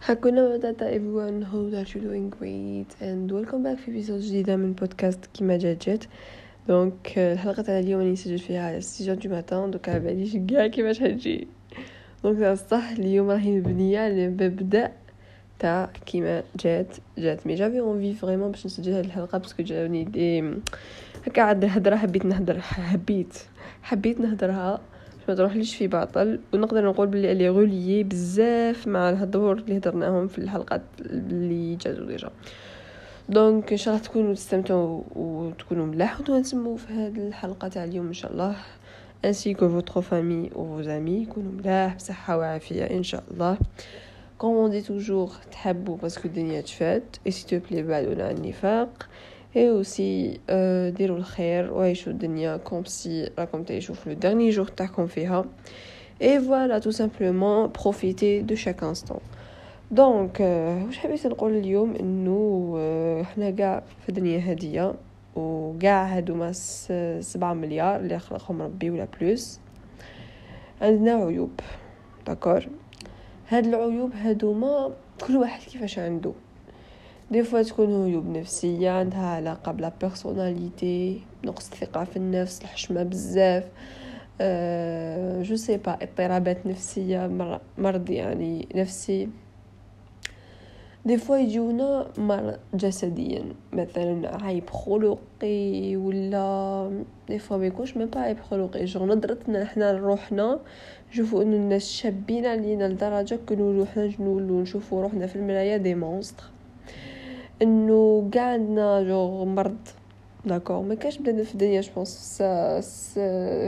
Hakuna Matata everyone, hope that you're doing great and welcome back في episode جديدة من بودكاست كيما جات جات donc الحلقة تاع اليوم راني نسجل فيها على 6 du matin donc على باليش كاع كيفاش هتجي donc صح اليوم راهي مبنية على مبدأ تاع كيما جات جات mais j'avais envie vraiment باش نسجل هاد الحلقة parce que جاوني des هكا عاد الهضرة حبيت نهدر حبيت حبيت نهدرها ما تروحليش في باطل ونقدر نقول بلي اللي غوليي بزاف مع الهضور اللي هدرناهم في الحلقات اللي جاتو ديجا. دونك إن شاء الله تكونوا تستمتعوا وتكونوا ملاح ونتسموا في هذه الحلقة تاع اليوم إن شاء الله. انسي كو فوتر فامي أو فوز امي يكونوا ملاح بصحة وعافية إن شاء الله. كوم دي توجور تحبوا باسكو الدنيا تفات. اي سي تو بلي بعدونا عن النفاق. اي اوسي ديروا الخير وعيشوا الدنيا comme si راكم تعيشوا في le dernier jour تاعكم فيها et voilà tout simplement profitez de chaque instant donc واش حبيت نقول اليوم انه حنا كاع في الدنيا هاديه وكاع هادو ما سبعة مليار اللي خلقهم ربي ولا plus عندنا عيوب d'accord هاد العيوب هادوما كل واحد كيفاش عنده des fois تكون عيوب نفسية عندها علاقة ب la personnalité نقص الثقة في النفس الحشمة بزاف. je sais pas اضطرابات نفسية مرض يعني نفسي. des fois يجونا مرض جسديا مثلا عيب خلقي ولا des fois ما يكونش même عيب خلقي. جو نظرتنا حنا لروحنا نشوفو انه الناس شابين علينا لدرجة كنولو حنا نولو نشوفو روحنا في المرايه des monstres إنه كاع عندنا genre مرض. d'accord ما كاش بنادم في الدنيا je pense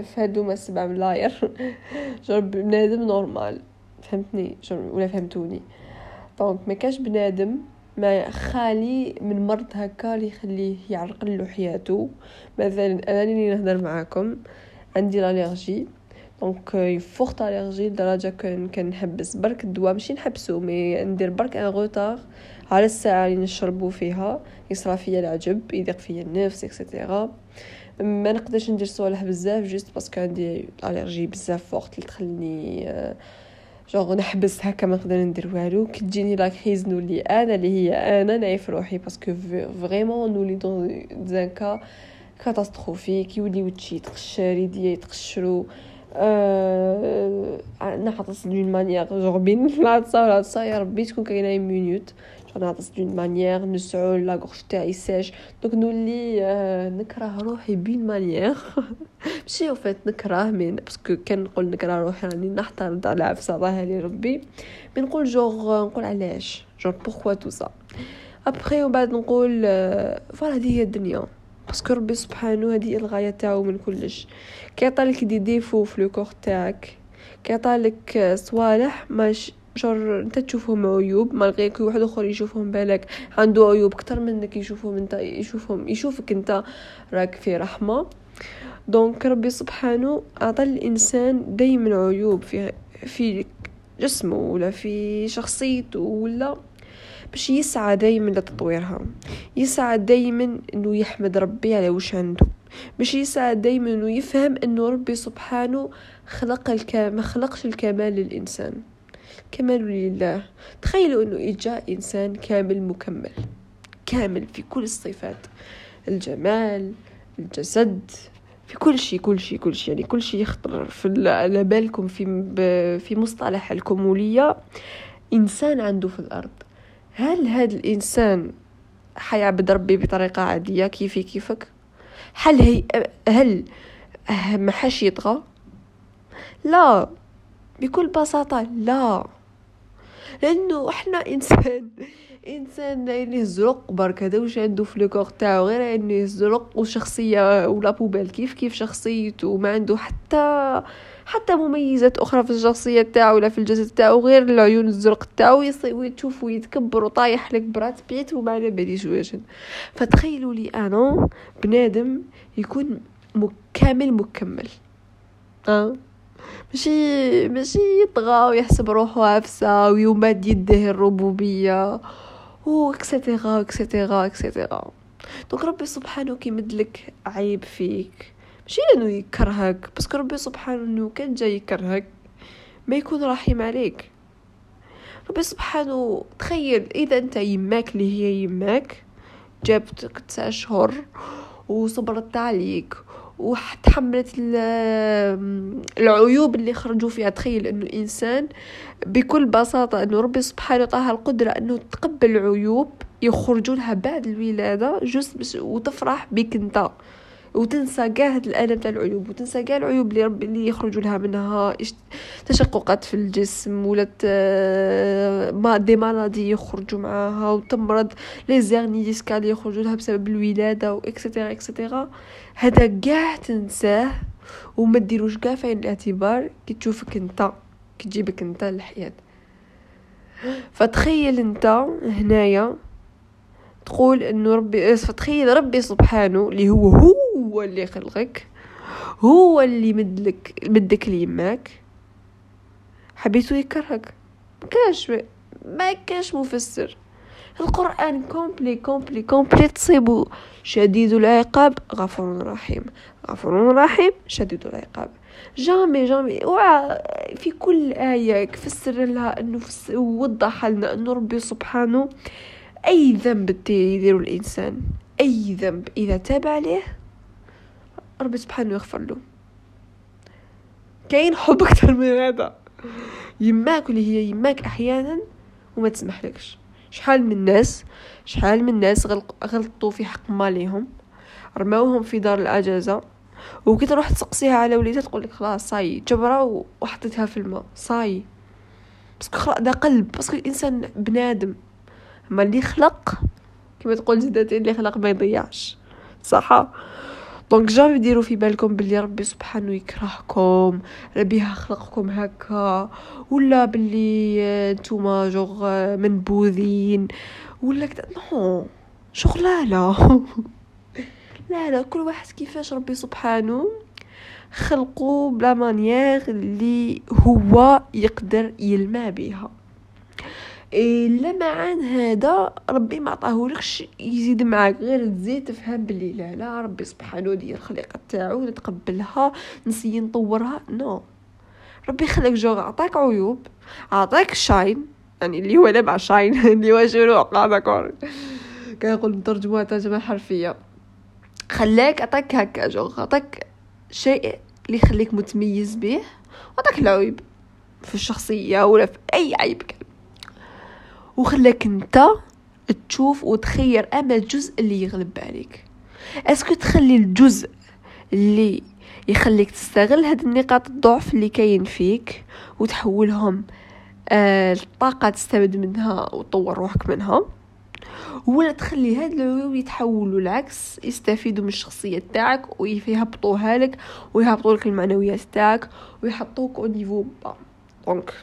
في هادو ما سبع ملاير. genre بنادم normal فهمتني؟ ولا فهمتوني. donc ما كاش بنادم. ما خالي من مرض هكا اللي يخليه يعرقل له حياته. مثلا أنا اللي نهضر معاكم. عندي l'allergie donc une forte allergie لدرجة كنحبس برك الدواء ماشي نحبسو mais ندير برك un retard على الساعة اللي نشربو فيها يصرى فيا العجب يضيق فيا النفس et cetera ما نقدرش ندير صوالح بزاف juste parce que عندي ال allergie بزاف forte اللي تخليني جونغ نحبس هكا ما نقدر ندير والو كي تجيني la crise نولي أنا اللي هي أنا نعيف روحي parce que vraiment نولي dans un cas catastrophique يولي وجهي يتقشر يديا يتقشرو. نعطس دون مانيير جوغ بين العطسه والعطسه يا ربي تكون كاينة مينوت نعطس دون مانيير نسعو لا غورش تاعي ساج دونك نولي. نكره روحي بين مانيير ماشي أو فات نكره مين باسكو كان نقول نكره روحي راني نحترض على عفسه لي ربي مي نقول جوغ نقول علاش جوغ بوركوا تو سا ابخي وبعد نقول فوالا هذه هي الدنيا باسكو ربي سبحانه هذه الغاية تاعو من كلش. كيعطيلك دي ديفو في le corps تاعك. كيعطيلك صوالح ماش جور انت تشوفهم عيوب malgré كي واحد آخر يشوفهم بالك عنده عيوب أكثر منك يشوفهم انت يشوفهم يشوفك انت راك في رحمة. donc ربي سبحانه أعطى الإنسان دايما عيوب في في جسمه ولا في شخصيته ولا باش يسعى دايما لتطويرها يسعى دايما إنه يحمد ربي على وش عنده باش يسعى دايما إنه يفهم إنه ربي سبحانه خلق الكامل ما خلقش الكمال للإنسان. كمال لله. تخيلوا إنه إجا إنسان كامل مكمل كامل في كل الصفات الجمال الجسد في كل شيء كل شيء كل شيء. يعني كل شيء يخطر في على بالكم في في مصطلح الكمولية. إنسان عنده في الأرض. هل هذا الإنسان حيعبد ربي بطريقة عادية؟ كيفي كيفك؟ هل هي هل ما حاش يطغى؟ لا بكل بساطة لا. لأنه إحنا إنسان إنسان اللي زرق برك هذا واش عنده في لو تاعو؟ غير إنه زرق وشخصيه ولا بوبال كيف كيف شخصيته؟ وما عنده حتى حتى مميزات أخرى في الشخصية تاعو ولا في الجسد تاعو غير العيون الزرق تاعو وتشوفو يتكبر وطايح لك برات بيت وما على باليش واش. فتخيلوا لي أنا بنادم يكون كامل مكمل. آه ماشي ماشي يطغى ويحسب روحو عفسة ويمد يده الربوبية et cetera et cetera et cetera donc ربي سبحانه كيمدلك عيب فيك. ماشي إنه يكرهك بس ربي سبحانه إنه كان جاي يكرهك ما يكون رحيم عليك. ربي سبحانه تخيل إذا أنت يماك اللي هي يماك جابتك تسع شهور وصبرت عليك وتحملت العيوب اللي خرجوا فيها. تخيل إنه انسان بكل بساطة إنه ربي سبحانه وتعالى القدرة إنه تقبل العيوب يخرجوا لها بعد الولادة جزء وتفرح بك أنت. وتنسى كاع هاد الالم تاع العيوب وتنسى كاع العيوب اللي ربي اللي يخرجوا لها منها تشققات في الجسم ولا même des maladies يخرجوا معاها وتمرض les hernies discales يخرجوا لها بسبب الولادة et cetera et cetera هذا كاع تنساه وما ديروش كاع في الاعتبار كي تشوفك أنت كي تجيبك أنت للحياة. فتخيل أنت هنايا تقول إنه ربي فتخيل ربي سبحانه اللي هو هو اللي خلقك هو اللي مدلك مدك ليماك. حبيتو يكرهك. مكاش ما كاش مفسر. القرآن complet complet complet تصيبو شديد العقاب. غفور رحيم غفور رحيم شديد العقاب. jamais jamais. في كل آية فسر لها أنه وضح لنا أنه ربي سبحانه أي ذنب يديرو الإنسان أي ذنب إذا تاب عليه ربي سبحانه يغفر له. كاين حب أكتر من هذا. يماك اللي هي يماك أحيانا وما تسمحلكش. شحال من الناس شحال من الناس غلطوا في حق ماليهم رماوهم في دار الأجازة وكي تروح تسقسيها على وليدها تقول لك خلاص صاي جبرة وحطيتها في الماء صاي. parce que خلاص ده قلب. parce que الإنسان بنادم. أما اللي خلق كما تقول جدتي اللي خلق ما يضيعش. صح؟ donc jamais ديروا في بالكم بلي ربي سبحانه يكرهكم ربي خلقكم هكا ولا بلي نتوما جوغ منبوذين ولا كدا non شغلانه لا لا كل واحد كيفاش ربي سبحانه خلقو ب la manière اللي هو يقدر يلمع بها اللمعان هذا ربي ما عطاهولكش يزيد معاك. غير تزيد تفهم بلي لا لا ربي سبحانه دير الخليقة تاعو نتقبلها نسي نطورها. non. non. ربي خلق جوغ عطاك عيوب عطاك shine يعني اللي هو لمع shine اللي هو شروق هذا كنقول نترجموها ترجمة حرفية. خلاك عطاك هكا جوغ عطاك شيء اللي يخليك متميز به وعطاك العيب في الشخصية ولا في أي عيب كان. وخلاك انت تشوف وتخير أما الجزء اللي يغلب عليك. أسكو تخلي الجزء اللي يخليك تستغل هاد النقاط الضعف اللي كاين فيك وتحولهم آه الطاقة تستفد منها وتطور روحك منها. ولا تخلي هاد العيوب يتحولوا العكس يستفيدوا من الشخصية تاعك ويهبطوها لك ويهبطوا لك المعنويات تاعك ويحطوك au niveau bas donc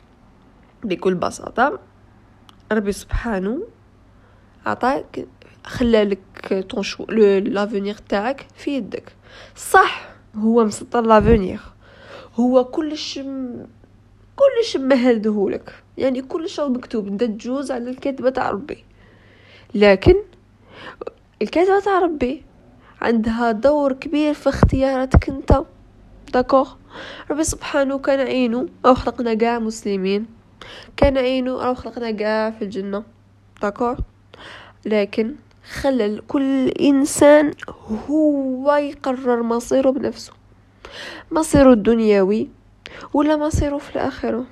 بكل بساطة ربي سبحانه عطاك خلالك ton choix l'avenir تاعك في يدك. صح هو مسطر l'avenir هو كلش. كلش مهدهولك يعني كلش مكتوب انت تجوز على الكتبة تاع ربي. لكن الكتبة تاع ربي عندها دور كبير في اختياراتك انت. داكوغ ربي سبحانه كان عينه أو خلقنا كاع مسلمين. كان عينه راه خلقنا كاع في الجنة. داكور. لكن خلى كل إنسان هو يقرر مصيره بنفسه. مصيره الدنيوي ولا مصيره في الآخرة.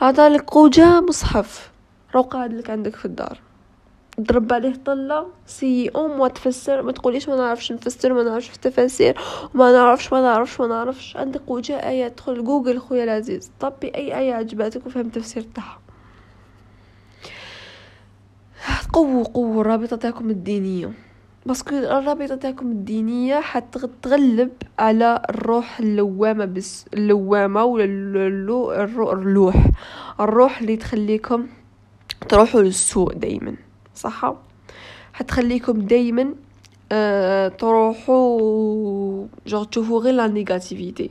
عطالك قوجة مصحف. رو قاعد لك عندك في الدار. ضرب عليه طلة سي ام وتفسر ما تقوليش ما نعرفش نفسر ما نعرفش في التفاسير ما نعرفش ما نعرفش ما نعرفش. عندك وجه آية تدخل جوجل خويا العزيز. طبي أي آية عجباتك وفهم تفسير تاعها قووا قووا الرابطة تاعكم الدينية. باسكو الرابطة تاعكم الدينية حتغلب على الروح اللوامة بس اللوامة ولا الروح. الروح اللي تخليكم تروحوا للسوء دايما. صح حتخليكم دايما أه تروحوا جو تشوفوا غير la négativité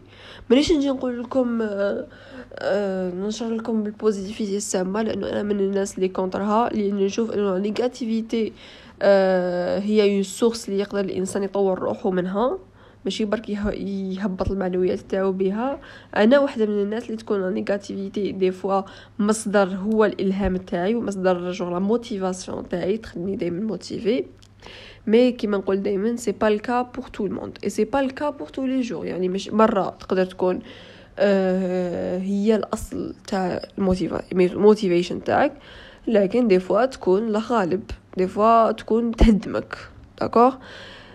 مانيش نجي نقول لكم أه أه ننشر لكم بال positivité السامة لأنه أنا من الناس اللي contre ها لأن نشوف أنه ال négativité أه هي une source اللي يقدر الإنسان يطور روحه منها. ماشي برك يهبط المعنويات تاعو بها أنا واحدة من الناس اللي تكون négativité des fois مصدر هو الإلهام تاعي ومصدر genre la motivation تاعي تخليني دائما motivé mais كيما نقول دائما c'est pas le cas pour tout le monde et c'est pas le cas pour tous les jours يعني مش مرة تقدر تكون آه هي الأصل تاع ال motivation تاعك. لكن des fois تكون لا غالب. des fois تكون تهدمك. d'accord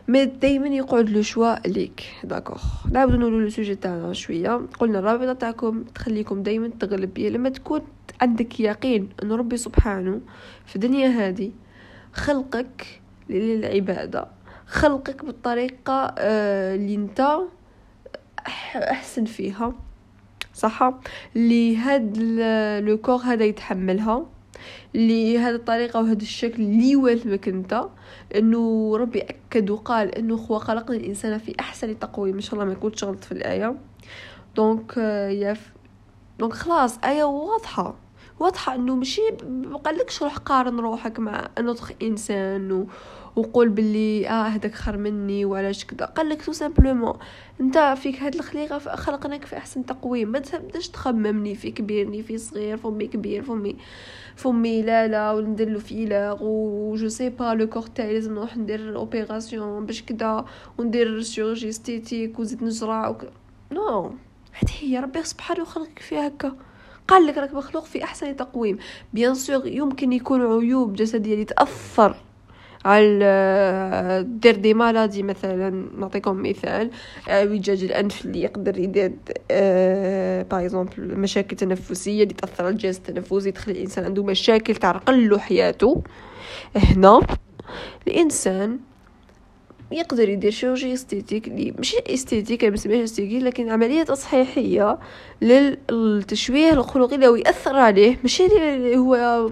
mais دائما يقعد le choix ليك d'accord نعاودو نولو le sujet تاعنا شوية قلنا الرابطه تاعكم تخليكم دائما تغلب لما تكون عندك يقين ان ربي سبحانه في الدنيا هذه خلقك للعباده خلقك بالطريقة اللي انت احسن فيها صح اللي هاد le corps هذا يتحملها اللي هذه الطريقة وهذا الشكل اللي يوالمك انت. إنه ربي أكد وقال إنه هو خلقنا الإنسان في أحسن تقويم. إن شاء الله ما يكون شغلت في الآية. donc يف. donc خلاص آية واضحة. واضحة إنه ماشي مقالكش روح قارن روحك مع un autre إنسان و... وقول باللي آه هداك خير مني وعلاش كذا قال لك tout simplement انت فيك هاد الخليقة خلقناك في أحسن تقويم. ما تبداش تخممني في كبيرني في صغير فمي كبير فمي فمي لا لا وندير له filler و je sais pas le corps تاعي لازم نروح ندير opération باش كذا وندير chirurgie esthétique وزيد نزرع وك... non حتى هي ربي سبحانه خلقك فيها هكا. قال لك راك مخلوق في أحسن تقويم. bien sûr يمكن يكون عيوب جسدية اللي تأثر دير des maladies مثلا نعطيكم مثال اعوجاج الأنف اللي يقدر يدير par exemple مشاكل تنفسية اللي تأثر على الجهاز التنفسي تخلي الإنسان عنده مشاكل تعرقل له حياته. هنا الإنسان يقدر يدير chirurgie esthétique اللي ماشي esthétique ما نسميهاش esthétique لكن عملية تصحيحية للتشويه الخلقي اللي يأثر عليه ماشي هو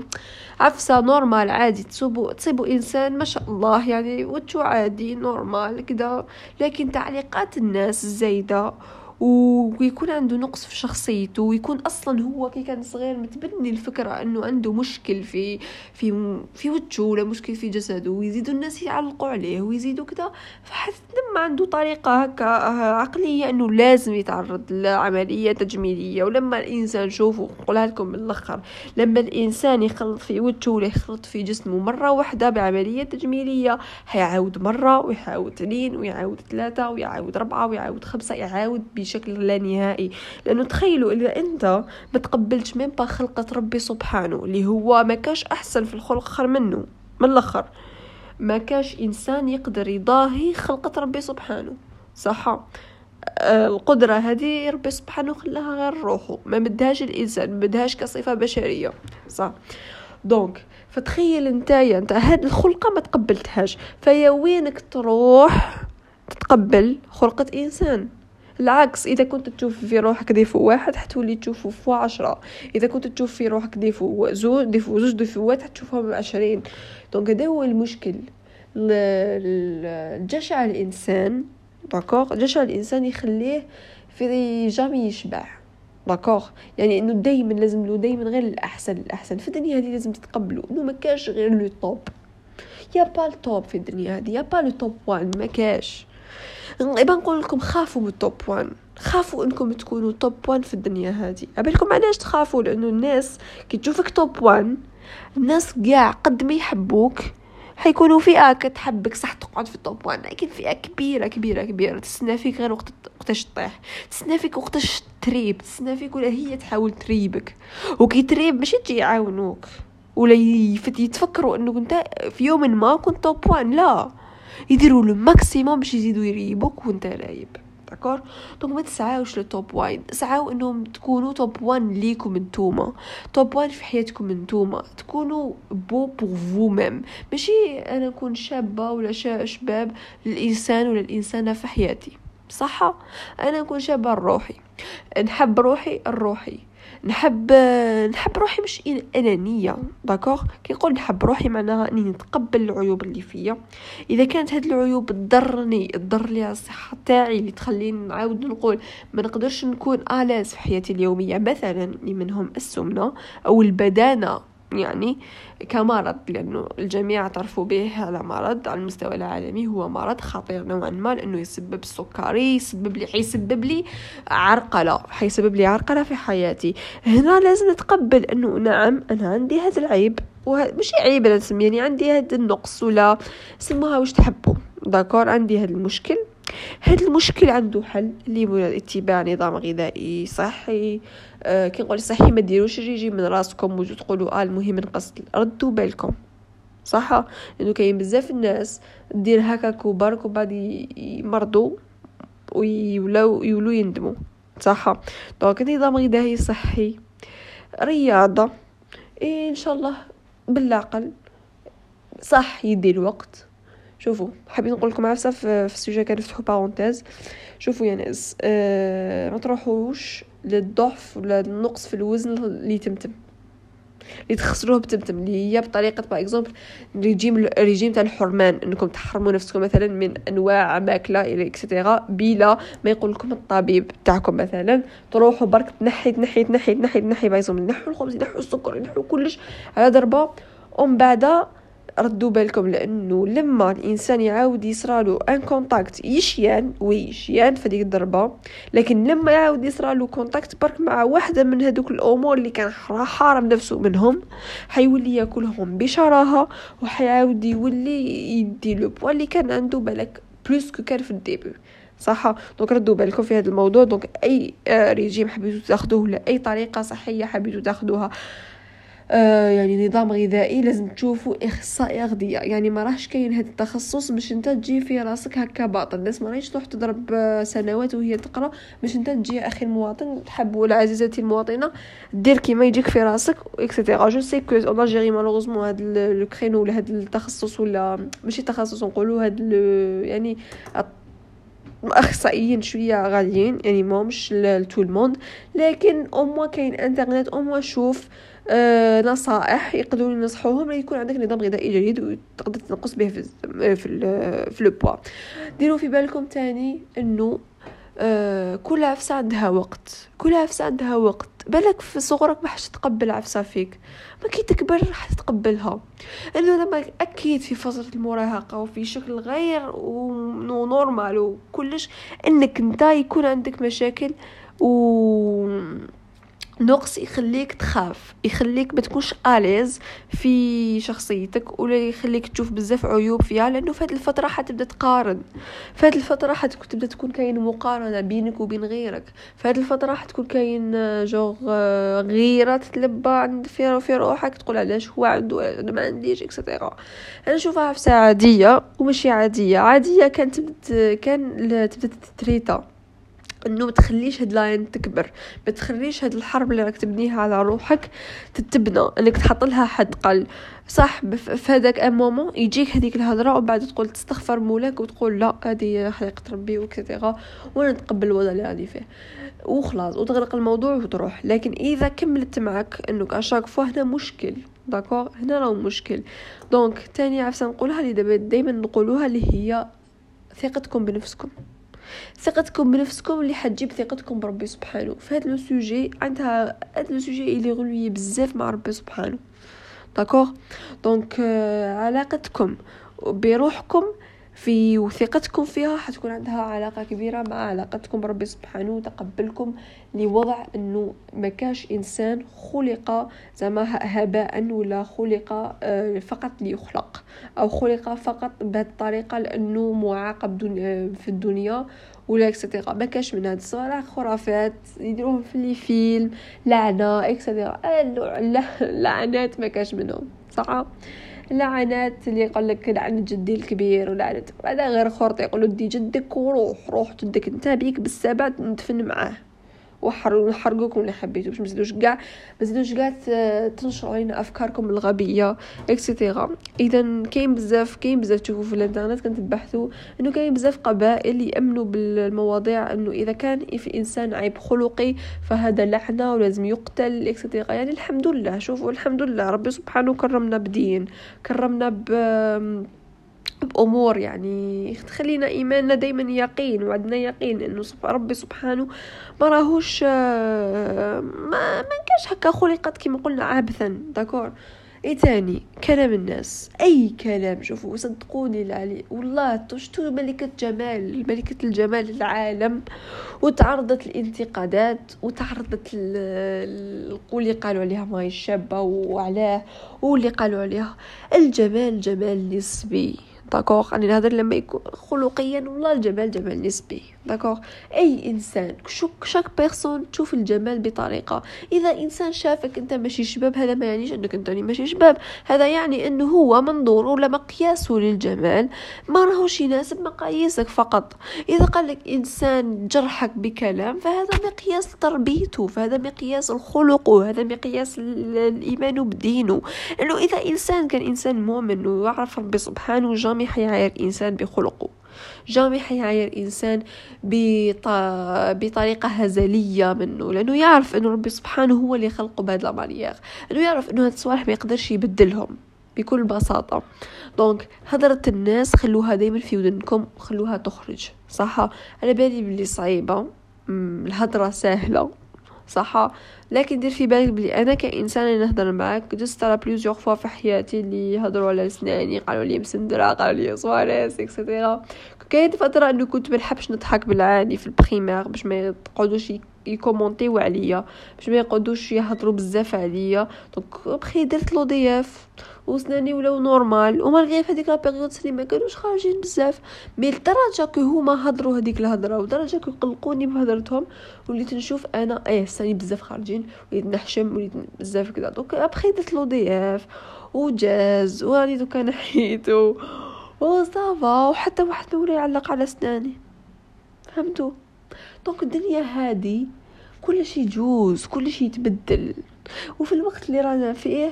عفسة normal عادي تصيبوا تصيبوا إنسان ما شاء الله يعني وجهه عادي normal كده. لكن تعليقات الناس الزايدة ويكون عنده نقص في شخصيته ويكون أصلا هو كي كان صغير متبني الفكرة إنه عنده مشكل في في في وجهه ولا مشكل في جسده ويزيدوا الناس يعلقوا عليه ويزيدوا كذا فحس لما عنده طريقة هكا عقلية إنه لازم يتعرض لعملية تجميلية. ولما الإنسان شوفوا نقولها لكم من الأخر لما الإنسان يخلط في وجهه ولا يخلط في جسمه مرة واحدة بعملية تجميلية هيعاود مرة ويعاود اثنين ويعاود ثلاثة ويعاود أربعة ويعاود خمسة يعاود بشكل لا نهائي. لأنه تخيلوا إذا أنت ما تقبلتش مين با خلقة ربي سبحانه اللي هو ما كاش أحسن في الخلق خير منه من الآخر. ما كاش إنسان يقدر يضاهي خلقة ربي سبحانه. صح؟ آه، القدرة هذه ربي سبحانه خلاها غير روحه. ما مدهاش الإنسان ما مدهاش كصفة بشرية. صح؟ donc فتخيل نتايا أنت هاد الخلقة ما تقبلتهاش. فيا وينك تروح تتقبل خلقة إنسان؟ العكس إذا كنت تشوف في روحك défaut واحد حتولي تشوفه في عشرة. إذا كنت تشوف في روحك défaut زوج défaut زوج ديفوات حتشوفهم عشرين. donc هذا هو المشكل. الجشع الإنسان d'accord جشع الإنسان يخليه في jamais يشبع d'accord يعني إنه دايما لازم له دايما غير الأحسن الأحسن في الدنيا هذه لازم تتقبلوا إنه ما كاش غير le top. y'a pas ال top في الدنيا هذه y'a pas le top one ما كاش. غيبا نقول لكم خافوا من ال top one خافوا إنكم تكونوا top one في الدنيا هذه. ابالكم علاش تخافوا؟ لأنه الناس كي تشوفك top one الناس كاع قد ما يحبوك حيكونوا فئة كتحبك صح تقعد في ال top one لكن فئة كبيرة كبيرة كبيرة. تستنى فيك غير وقت وقتاش تطيح. تستنى فيك وقتاش تريب. تستنى فيك ولا هي تحاول تريبك. وكي تريب ماشي تجي يعاونوك. ولا يتفكروا انه أنت في يوم ما كنت top one لا. يديروا le maximum باش يزيدوا يريبوك وانت رايب. d'accord donc ما تسعاوش لل top one سعاو إنهم تكونوا top one ليكم نتوما top one في حياتكم نتوما تكونوا beaux pour vous-mêmes ماشي أنا نكون شابة ولا شباب الانسان ولا الإنسانة في حياتي. صح؟ أنا نكون شابة لروحي نحب روحي الروحي نحب نحب روحي مش أنانية d'accord؟ كي نقول نحب روحي معناها إني نتقبل العيوب اللي فيا. إذا كانت هاد العيوب تضرني تضر لي الصحة تاعي اللي تخليني نعاود نقول ما نقدرش نكون à l'aise في حياتي اليومية مثلا اللي منهم السمنة أو البدانة. يعني كمرض لأنه الجميع اعترفوا به هذا مرض على المستوى العالمي. هو مرض خطير نوعا ما لأنه يسبب السكري يسبب لي حيسبب لي عرقلة حيسبب لي عرقلة في حياتي. هنا لازم نتقبل أنه نعم أنا عندي هذا العيب مش عيب أنا نسميه يعني عندي هذا النقص ولا سموها واش تحبوا. داكور؟ عندي هذا المشكل. هذا المشكل عنده حل اللي هو اتباع نظام غذائي صحي. آه كي نقول صحي ما ديروش يجي من راسكم وتقولوا آه المهم نقص ردوا بالكم. صح لأنه كاين بزاف الناس دير هكاك وبرك وبعد يمرضوا ويولاو يولو يندموا. صح donc نظام غذائي صحي رياضة إيه إن شاء الله بالعقل صح يدي الوقت شوفوا حابين نقول لكم عفسة في, في ال sujet كنفتحوا parenthèse شوفوا يا ناس أه ما تروحوش للضعف ولا النقص في الوزن اللي تم تم اللي تخسروه بتم تم اللي هي بطريقة par exemple ريجيم الريجيم تاع الحرمان إنكم تحرموا نفسكم مثلا من أنواع ماكلة إلى et cetera بلا ما يقول لكم الطبيب تاعكم مثلا. تروحوا برك تنحي تنحي تنحي تنحي تنحي par exemple نحوا الخبز نحوا السكر نحوا كلش على ضربه ومن بعد ردوا بالكم لأنه لما الإنسان يعاود يصرالو en contact يشيان ويشيان في ديك الضربة. لكن لما يعاود يصرالو contact برك مع واحدة من هذوك الأمور اللي كان حارم نفسه منهم حيولي ياكلهم بشراهة وحيعاود يولي يدي le poids اللي كان عنده بالك plus que كان في ال début صح donc ردوا بالكم في هذا الموضوع. donc أي ريجيم حبيتو تاخذوه ولا اي طريقة صحية حبيتو تاخذوها آه يعني نظام غذائي لازم تشوفوا إخصائي أغذية. يعني ما راهش كاين هذا التخصص باش انت تجي في راسك هكا باطل الناس ما راهيش تروح تضرب سنوات وهي تقرأ باش انت تجي أخي المواطن تحب ولا عزيزتي المواطنة دير كيما يجيك في راسك et cetera je sais que en Algérie malheureusement هاد le créneau ولا هاد التخصص ولا ماشي تخصص نقولوا هاد يعني أخصائيين شوية غاليين يعني ماهمش ل tout le monde. لكن أو كاين انترنت أو شوف آه نصائح يقدروا ينصحوهم يكون عندك نظام غذائي جيد وتقدر تنقص به في في في لو بوا ديروا في بالكم تاني إنه آه كل عفسة عندها وقت. كل عفسة عندها وقت. بالك في صغرك ما حش تقبل عفسة فيك. ما كي تكبر راح تتقبلها. إنه لما أكيد في فترة المراهقة وفي شكل غير ونورمال وكلش إنك أنت يكون عندك مشاكل و نقص يخليك تخاف يخليك ما تكونش اليز في شخصيتك ولا يخليك تشوف بزاف عيوب فيها لأنه في هذه الفترة حتبدا تقارن في هذه الفترة حتبدا تكون كاين مقارنه بينك وبين غيرك في هذه الفترة حتكون كاين جوغ غيره تتلبى عند في في روحك تقول علاش هو عنده أنا ما عنديش et cetera أنا نشوفها في عاديه وماشي عاديه عاديه كانت كان تبدا تتريتا إنه ما تخليش هاد la haine تكبر. ما تخليش هاد الحرب اللي راك تبنيها على روحك تتبنى إنك تحط لها حد قل. صح في هذاك أن مومون يجيك هذيك الهضرة وبعد تقول تستغفر مولاك وتقول لا هذه حقيقه ربي وكذا وأنا نتقبل الوضع اللي راني فيه. وخلاص وتغلق الموضوع وتروح. لكن إذا كملت معك إنك à chaque fois هنا مشكل d'accord هنا راه مشكل. donc تاني عفسة نقولها اللي دابا دائما نقولوها اللي هي ثقتكم بنفسكم. ثقتكم بنفسكم اللي حتجيب ثقتكم بربي سبحانه. هذا le sujet عندها هذا le sujet اللي relié بزاف مع ربي سبحانه. d'accord donc علاقتكم بروحكم في وثقتكم فيها حتكون عندها علاقة كبيرة مع علاقتكم بربي سبحانه وتقبلكم لوضع إنه ما كاش إنسان خلق زعما هباء ولا خلق آه، فقط ليخلق أو خلق فقط بهذه الطريقة لأنه معاقب في الدنيا ولا اكسترا ما كاش من هاد الصوالح خرافات يديروهم في les films لعنة etc لعنات ما كاش منهم صح؟ لعنات اللي يقول لك لعنة جدي الكبير ولعنة هذا غير خرط يقولوا دي جدك وروح روح جدك انت بيك بالسبع ندفن معاه. ونحرقوكم اللي حبيتو باش مزيدوش كاع مزيدوش كاع تنشروا علينا أفكاركم الغبية et cetera اذا كاين بزاف كاين بزاف تشوفوا في الإنترنت كنتبحثوا إنه كاين بزاف قبائل يأمنوا بالمواضيع إنه إذا كان في الانسان عيب خلقي فهذا لعنة ولازم يقتل et cetera يعني الحمد لله شوفوا الحمد لله ربي سبحانه كرمنا بدين كرمنا ب بأمور يعني تخلينا إيماننا دايما يقين وعندنا يقين إنه ربي سبحانه ما راهوش ما ما كاش هكا خلقت كيما قلنا عابثا d'accord؟ إيه تاني كلام الناس أي كلام شوفوا صدقوني العلي والله شفتوا ملكة جمال ملكة الجمال العالم وتعرضت الانتقادات وتعرضت اللي قالوا عليها ماي شابة وعلاه واللي قالوا عليها الجمال جمال نسبي. d'accord راني نهضر لما يكون خلقيا والله الجمال جمال نسبي. d'accord اي انسان شاك بيرسون تشوف الجمال بطريقه اذا انسان شافك انت ماشي شباب هذا ما يعنيش انك انت ماشي شباب هذا يعني انه هو منظور ولا مقياسه للجمال ما راهوش يناسب مقاييسك فقط اذا قال لك انسان جرحك بكلام فهذا مقياس تربيته فهذا مقياس الخلق وهذا مقياس الايمان بدينه لأنه اذا انسان كان انسان مؤمن ويعرف ربي سبحانه جامي حيعاير انسان بخلقه jamais حيعاير إنسان بطريقة هزلية منه لأنه يعرف أنه ربي سبحانه هو اللي خلقه بهاد la manière أنه يعرف أنه هاد الصوالح ما يقدرش يبدلهم بكل بساطة. donc هضرة الناس خلوها دايما في ودنكم خلوها تخرج صح على بالي بلي صعيبة. الهضرة سهلة. صح لكن دير في بالك بلي أنا كإنسان اللي نهضر معاك جزت على plusieurs fois في حياتي اللي هضروا على سناني قالوا لي مسندرة قالوا لي صواريس et cetera كاين فترة إنه كنت ما نحبش نضحك بالعاني في ال primaire باش ما يقعدوش يكومونتيو عليا باش ما يقعدوش يهضروا بزاف عليا. donc après درت le DF وسناني ولاو normal. و malgré في هذيك la période سني ما كانوش خارجين بزاف. mais لدرجة que هما هضروا هذيك الهضرة ودرجة que قلقوني بهضرتهم. وليت نشوف أنا إيه سني بزاف خارجين. وليت نحشم وليت بزاف كذا donc après درت le DF وجاز وراني دوكا نحيتو و ça va وحتى واحد ولا يعلق على سناني. فهمتوا donc الدنيا هادي كل شيء يجوز كل شيء يتبدل. وفي الوقت اللي رانا فيه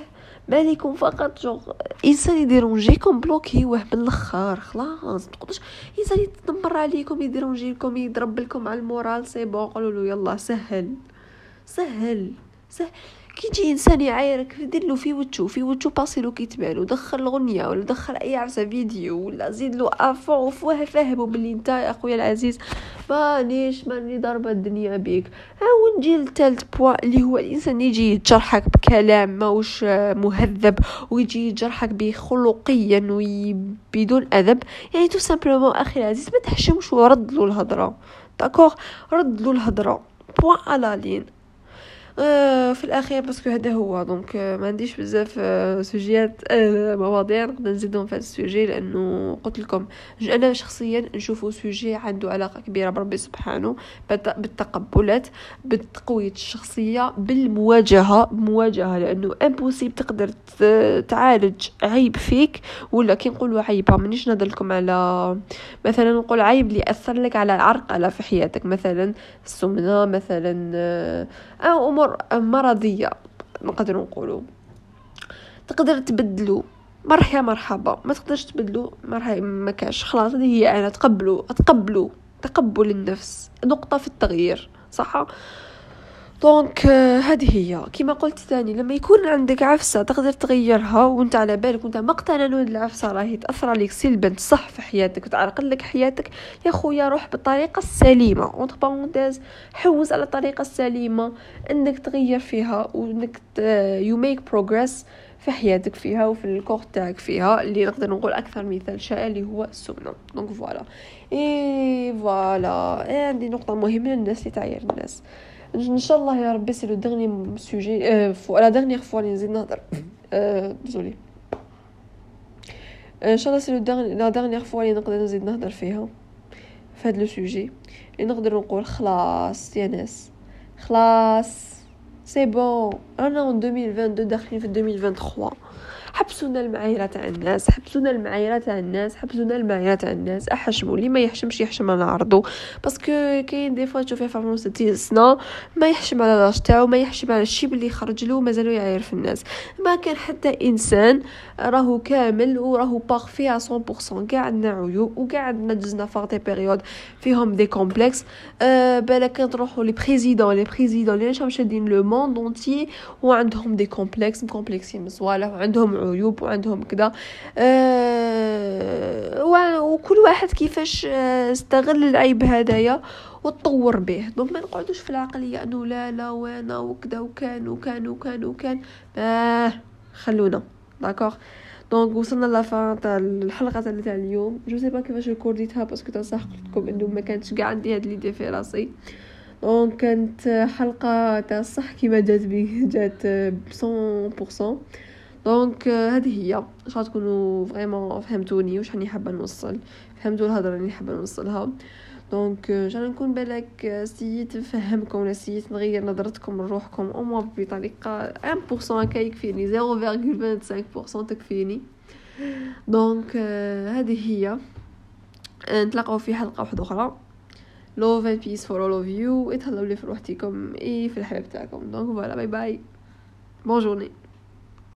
بالكم فقط جو إنسان يديرونجيكم bloquiوه من الآخر خلاص تقدرش إنسان يتنمر عليكم يديرونجيكم يضرب لكم على ال moral c'est bon قولوا له يلا سهل سهل سهل. كي يجي إنسان يعايرك دير في وجهه في وجهه باسي له كيتبان دخل الاغنيه ولا دخل أي عرسة فيديو ولا زيد له أفون وفواه فاهمه بلي أنت أخويا العزيز. مانيش ماني ضاربة الدنيا بيك. ها ونجي للثالث بوا اللي هو الإنسان يجي يجرحك بكلام ماوش مهذب ويجي يجرحك بخلقيا بدون أدب. يعني تو سامبلومون أخي العزيز ما تحشمش ورد له الهضرة. d'accord رد له الهضرة. point à la ligne. آه، في الأخير parce que هذا هو. donc آه، ما عنديش بزاف آه، sujet يات مواضيع نقدر نزيدهم في هذا ال sujet لأنه قلت لكم أنا شخصيا نشوفه sujet عنده علاقة كبيرة بربي سبحانه بالتقبلات بتقويه الشخصية بالمواجهة مواجهة لأنه impossible تقدر تعالج عيب فيك ولا كي نقولوا عيب مانيش نهضر لكم على مثلا نقول عيب اللي اثر لك على عرقلة في حياتك مثلا السمنة مثلا أو أمور امور مرضيه نقدر نقولوا تقدر تبدلو مرحبا مرحبا ما تقدرش تبدلو مرحبا ما كاش. خلاص هذه هي أنا تقبلوا تقبلوا تقبل النفس. نقطة في التغيير صح؟ دونك هذه هي. كما قلت ثاني لما يكون عندك عفسة تقدر تغيرها وانت على بالك وانت مقتنع انه العفسة راهي تأثر عليك. سلبا صح في حياتك وتعرقل لك حياتك. يا خويا روح بالطريقة السليمة. اونتر بارونتيز حوز على الطريقة السليمة إنك تغير فيها وإنك يو ميك بروغريس في حياتك فيها وفي الكور تاعك فيها اللي نقدر نقول أكثر مثال شائع اللي هو السمنة. دونك فوالا اي فوالا عندي نقطة مهمة للناس اللي تعير الناس. ان شاء الله يا ربي سي لو ديرني سوجي فو لا ديرنيير فوا اللي نزيد نهضر ديزولي ان شاء الله c'est la dernière fois اللي نقدر نزيد نهضر فيها في هذا le sujet اللي نقدر نقول خلاص يا ناس خلاص c'est bon رانا 2022 داخلين في 2023 حبسونا المعايرة تاع الناس حبسونا المعايرة تاع الناس حبسونا المعايرة تاع الناس. أحشموا. اللي ما يحشمش؟ يحشم على عرضو parce que كاين des fois تشوفي vraiment 60 سنه ما يحشم على l'âge تاعو ما يحشم على الشيب اللي خرج له مازالو يعاير في الناس. ما كان حتى إنسان راهو كامل وراهو parfait 100% كاع عندنا عيوب وكاع عندنا جزنا par des périodes فيهم des complexes أه بالك تروحوا les présidents les présidents اللي راهم شادين le monde entier وعندهم des complexes م complexé ين من وعندهم عيوب وعندهم كذا أه وكل واحد كيفاش آه، استغل العيب هدايا وتطور به. donc ما نقعدوش في العقلية أنه لا لا وأنا وكذا وكان وكان وكان وكان. آه خلونا. d'accord donc وصلنا la fin تاع الحلقة تاع اليوم. je sais pas كيفاش ريكورديتها parce que تاع صح قلت لكم أنه ما كانتش كاع عندي هاد l'idée في راسي. donc كانت حلقة تاع صح كيما جات بي جات 100% donc هذه هي. ان شاء تكونوا vraiment فهمتوني؟ واش راني حابة نوصل؟ فهمتوا الهضرة اللي حابة نوصلها. donc جانا نكون بالك سيت نفهمكم ولا سيت نغير نظرتكم لروحكم أو موا بطريقة 1% هكا يكفيني 0.25% تكفيني. donc هذه هي. نتلاقاو في حلقة واحدة أخرى. Love and peace for all of you. اتهلاو لي في روحتكم إي في الحياة تاعكم. donc voilà bye bye. bonne journée.